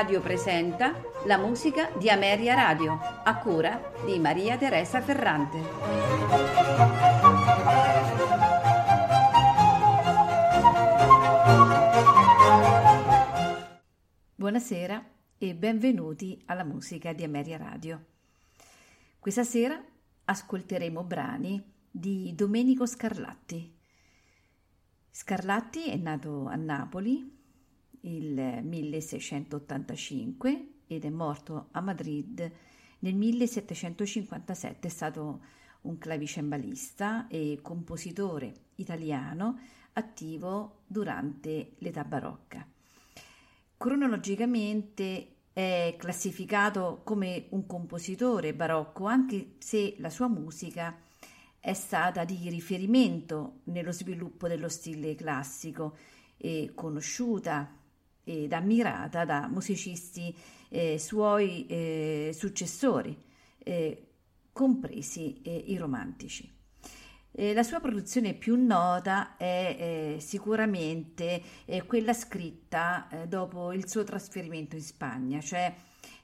Radio presenta la musica di Ameria Radio, a cura di Maria Teresa Ferrante. Buonasera e benvenuti alla musica di Ameria Radio. Questa sera ascolteremo brani di Domenico Scarlatti. Scarlatti è nato a Napoli il 1685 ed è morto a Madrid nel 1757. È stato un clavicembalista e compositore italiano attivo durante l'età barocca. Cronologicamente è classificato come un compositore barocco, anche se la sua musica è stata di riferimento nello sviluppo dello stile classico e conosciuta ed ammirata da musicisti eh, suoi eh, successori, eh, compresi eh, i romantici. Eh, la sua produzione più nota è eh, sicuramente quella scritta dopo il suo trasferimento in Spagna, cioè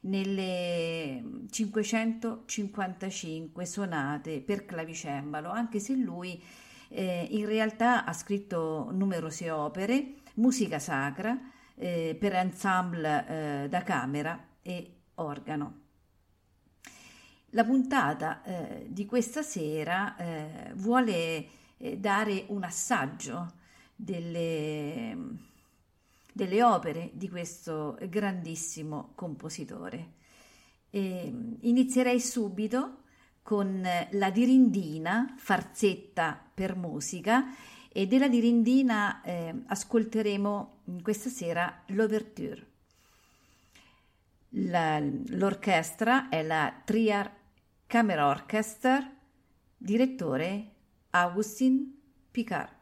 nelle 555 sonate per clavicembalo, anche se lui in realtà ha scritto numerose opere, musica sacra, eh, per ensemble eh, da camera e organo. La puntata eh, di questa sera eh, vuole eh, dare un assaggio delle, delle, opere di questo grandissimo compositore. E inizierei subito con la dirindina, farzetta per musica, e della dirindina eh, ascolteremo questa sera l'ouverture. La, l'orchestra è la Triar Camera Orchestra, direttore Augustin Picard.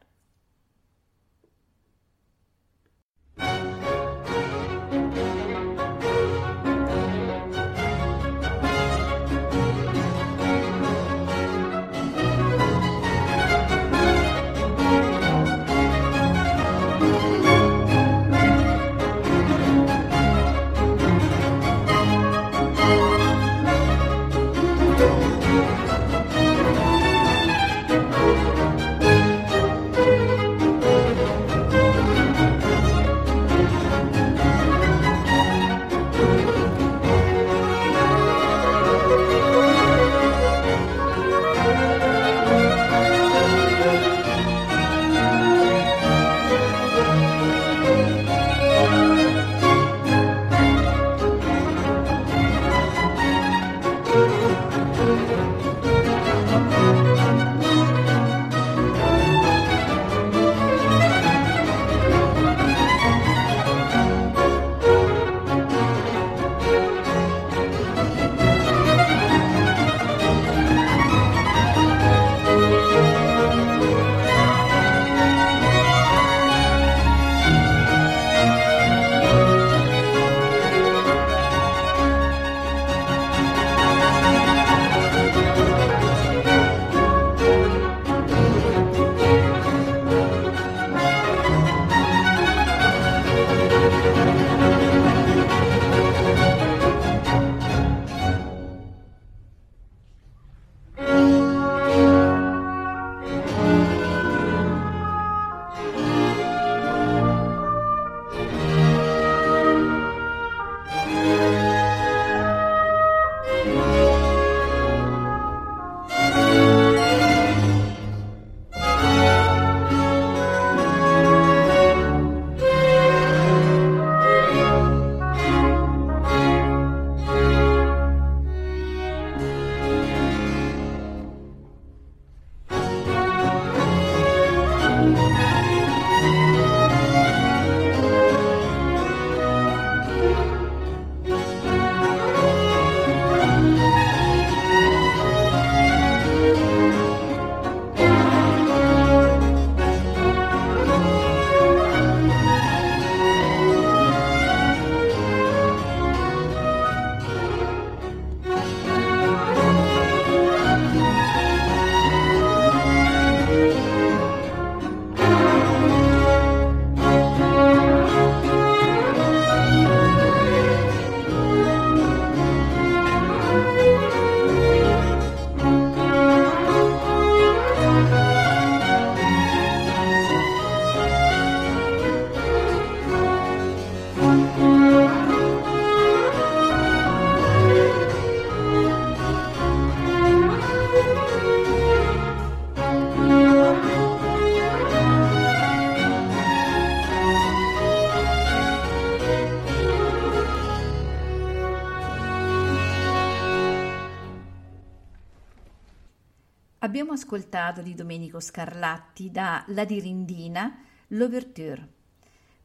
Abbiamo ascoltato di Domenico Scarlatti da La Dirindina l'Ouverture.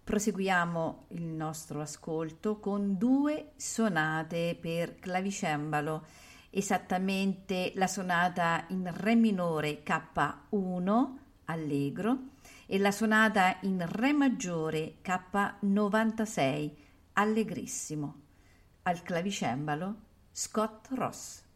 Proseguiamo il nostro ascolto con due sonate per clavicembalo, esattamente la sonata in Re minore K1 allegro e la sonata in Re maggiore K96 allegrissimo. Al clavicembalo Scott Ross.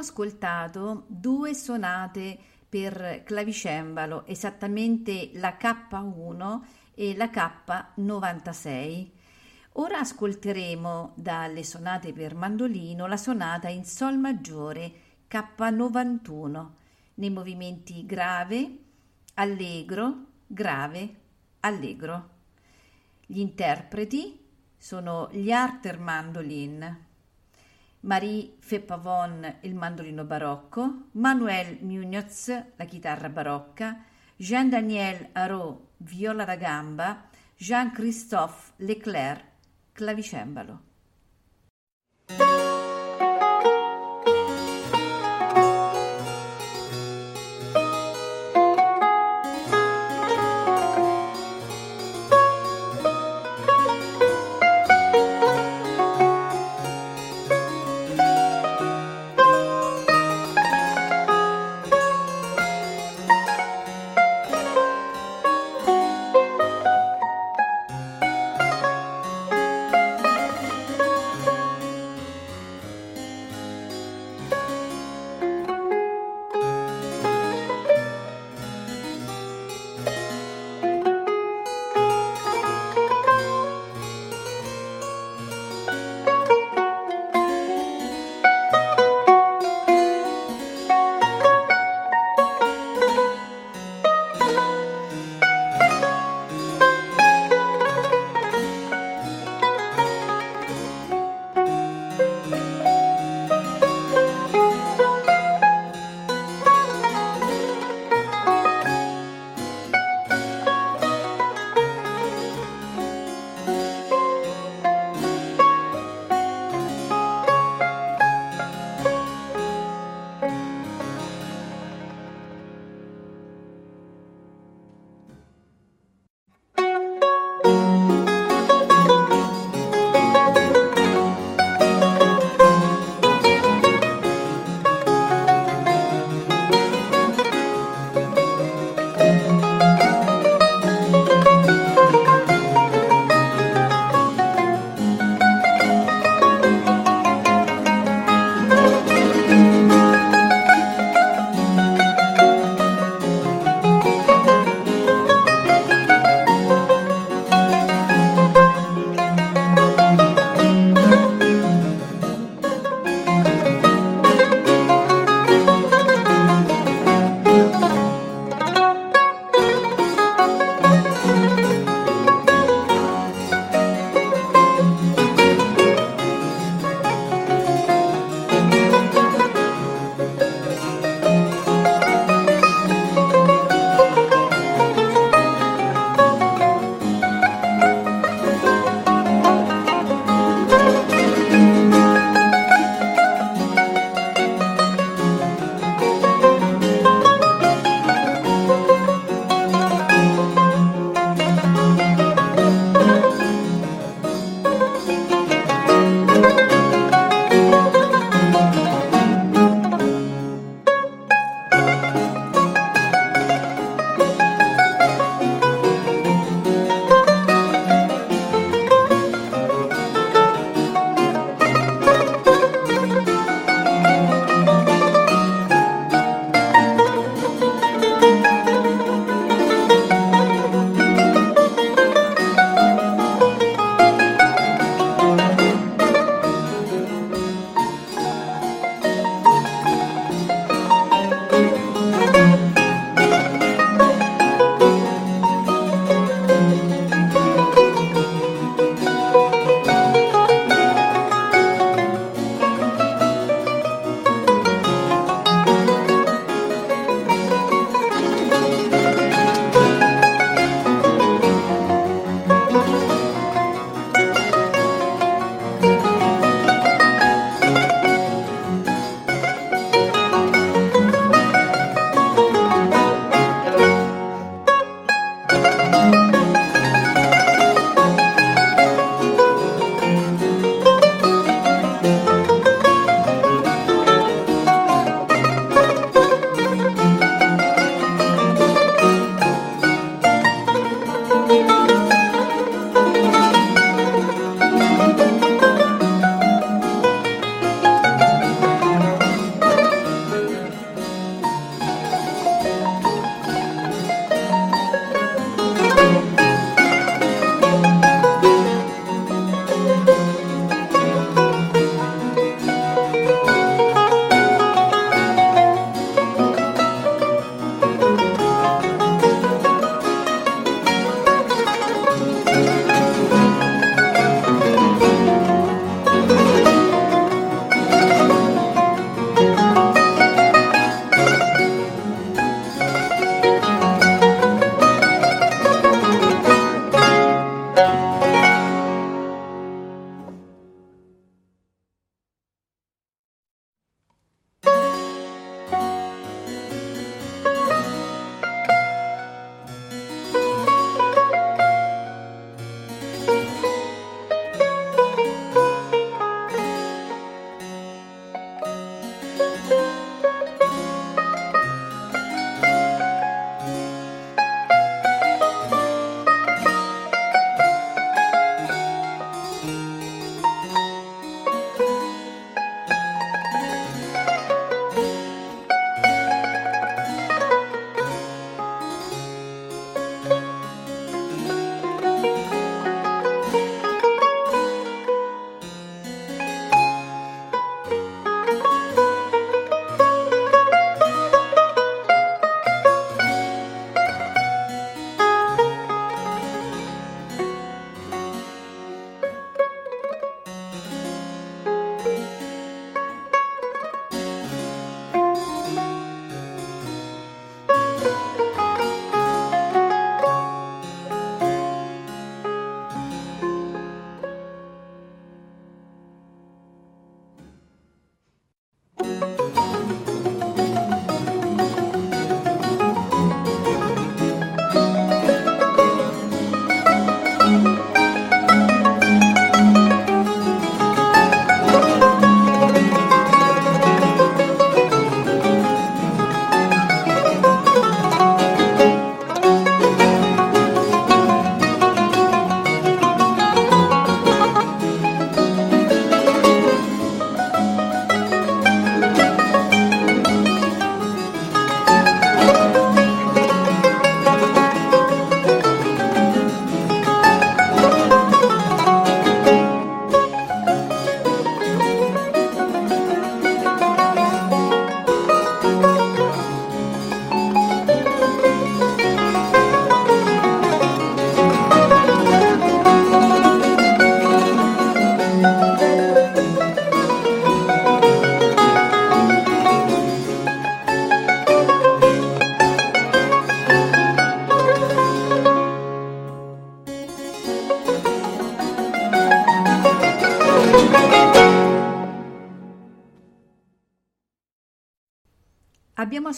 Ascoltato due sonate per clavicembalo, esattamente la K1 e la K96. Ora ascolteremo dalle sonate per mandolino la sonata in Sol maggiore K91 nei movimenti grave, allegro, grave, allegro. Gli interpreti sono gli Arter Mandolin. Marie Feppavon il mandolino barocco, Manuel Munoz la chitarra barocca, Jean-Daniel Arot viola da gamba, Jean-Christophe Leclerc clavicembalo.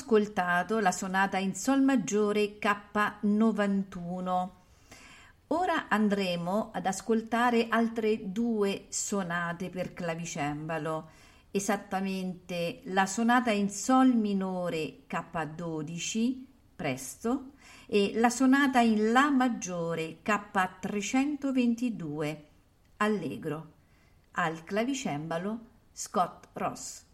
Ascoltato la sonata in Sol maggiore K91. Ora andremo ad ascoltare altre due sonate per clavicembalo, esattamente la sonata in Sol minore K12, presto, e la sonata in La maggiore K322, allegro. Al clavicembalo Scott Ross.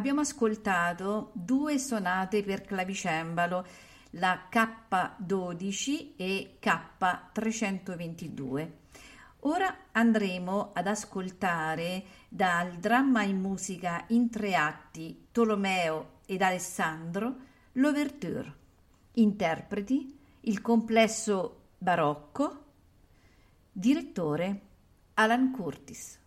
Abbiamo ascoltato due sonate per clavicembalo, la K12 e K322. Ora andremo ad ascoltare dal dramma in musica in tre atti Tolomeo ed Alessandro l'Ouverture. Interpreti il complesso barocco. Direttore Alan Curtis.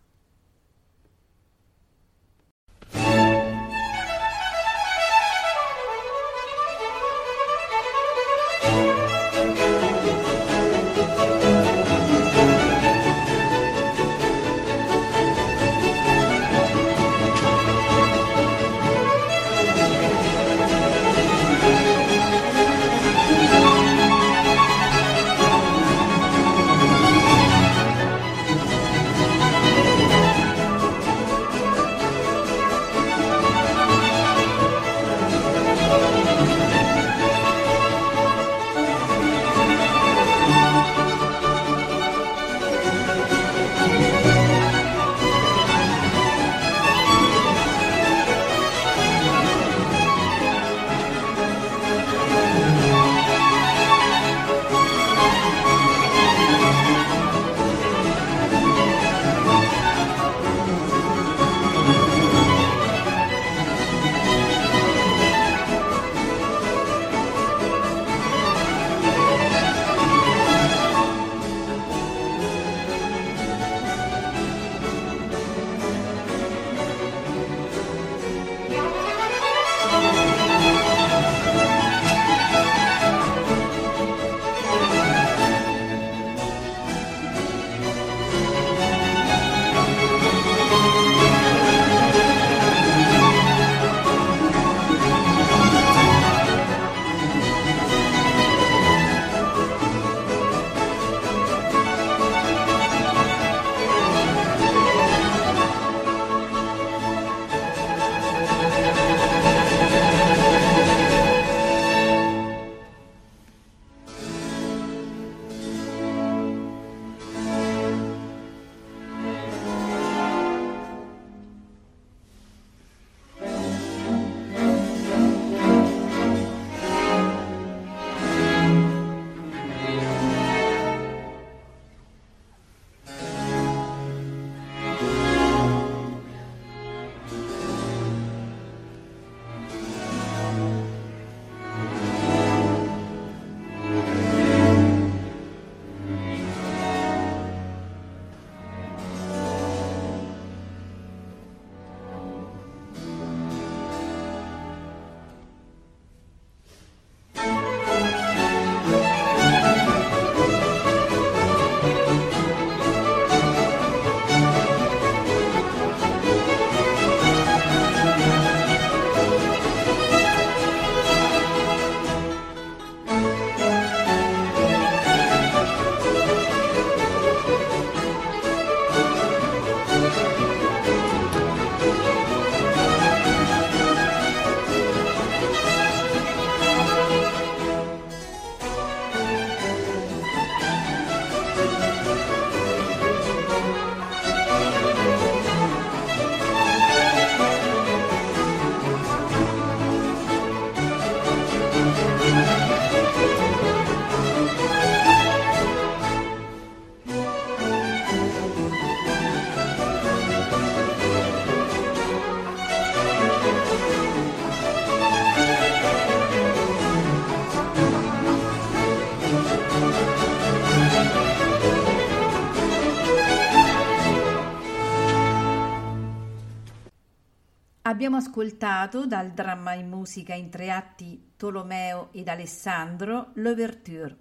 Abbiamo ascoltato dal dramma in musica in tre atti Tolomeo ed Alessandro l'Ouverture.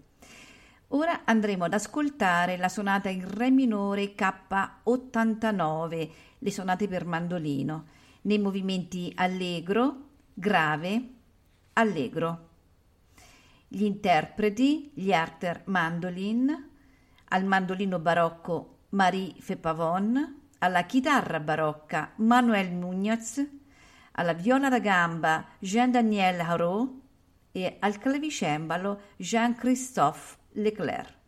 Ora andremo ad ascoltare la sonata in Re minore K89, le sonate per mandolino, nei movimenti allegro, grave, allegro. Gli interpreti, gli Arter Mandolin, al mandolino barocco Marie Fepavon, alla chitarra barocca Manuel Muñoz, alla viola da gamba Jean-Daniel Haro e al clavicembalo Jean-Christophe Leclerc.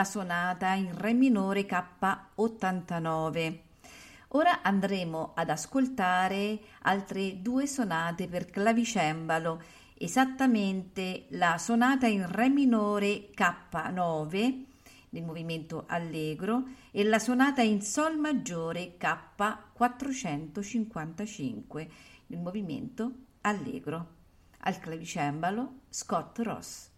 La sonata in Re minore K89. Ora andremo ad ascoltare altre due sonate per clavicembalo, esattamente la sonata in Re minore K9 nel movimento allegro e la sonata in Sol maggiore K455 nel movimento allegro. Al clavicembalo Scott Ross.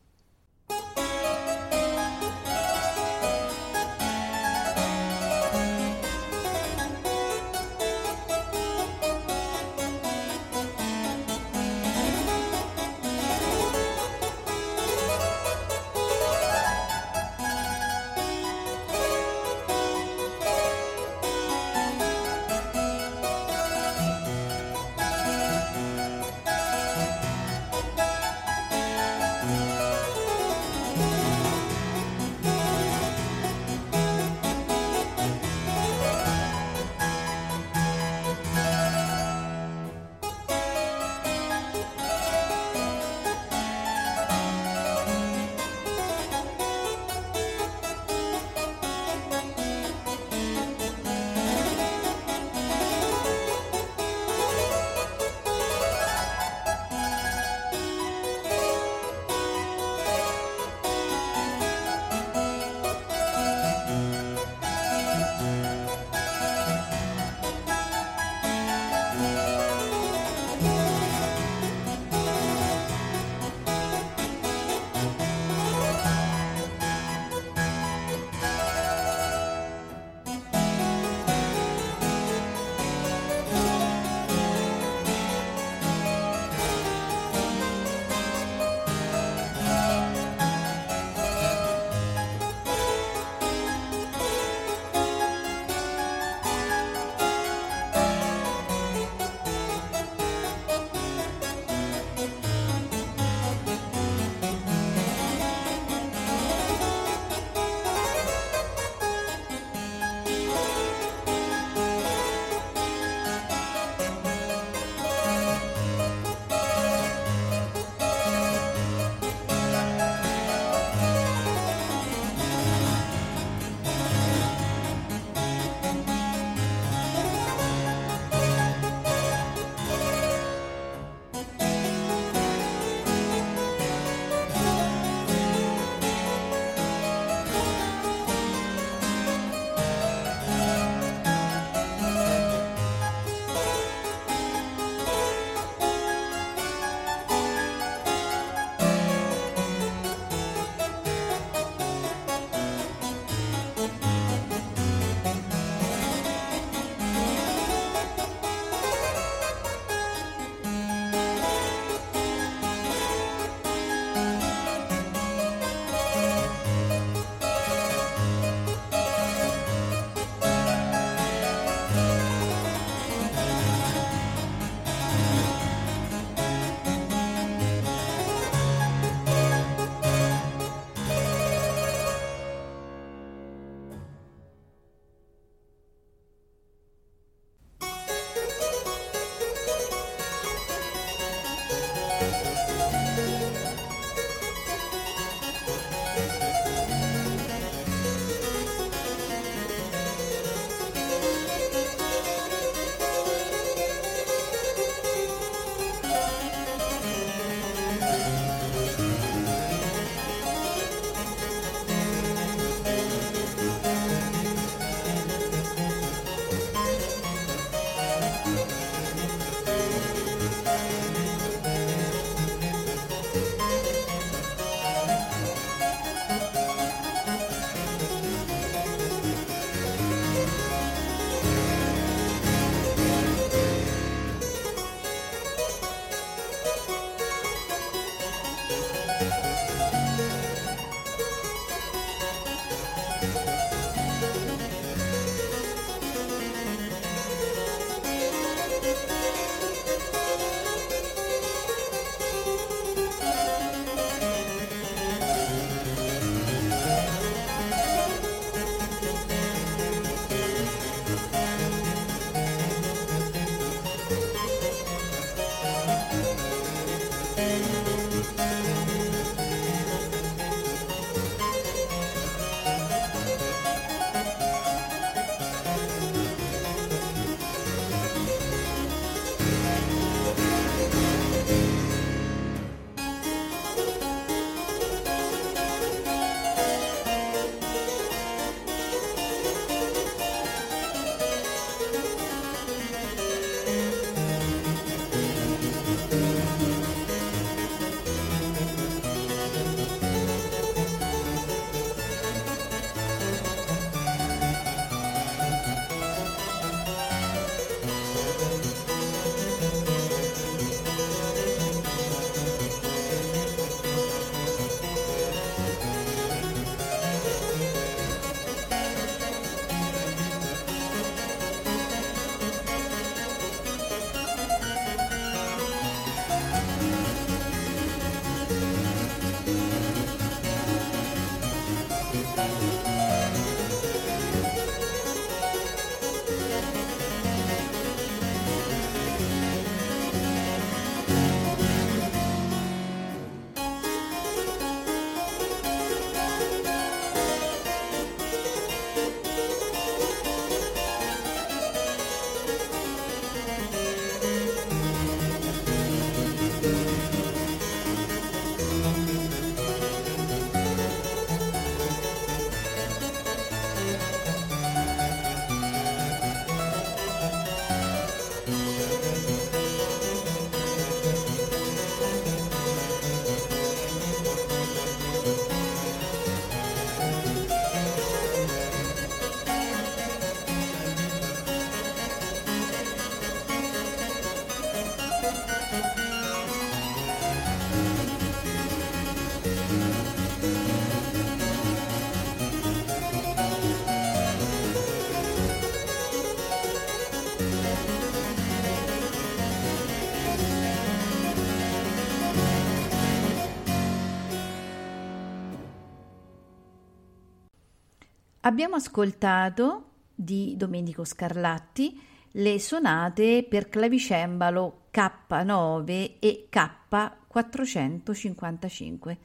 Abbiamo ascoltato di Domenico Scarlatti le sonate per clavicembalo K9 e K455.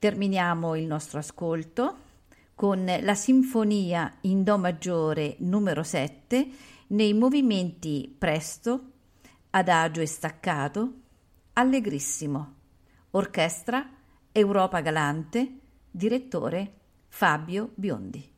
Terminiamo il nostro ascolto con la Sinfonia in Do maggiore numero 7 nei movimenti presto, adagio e staccato, allegrissimo. Orchestra Europa Galante, direttore Fabio Biondi.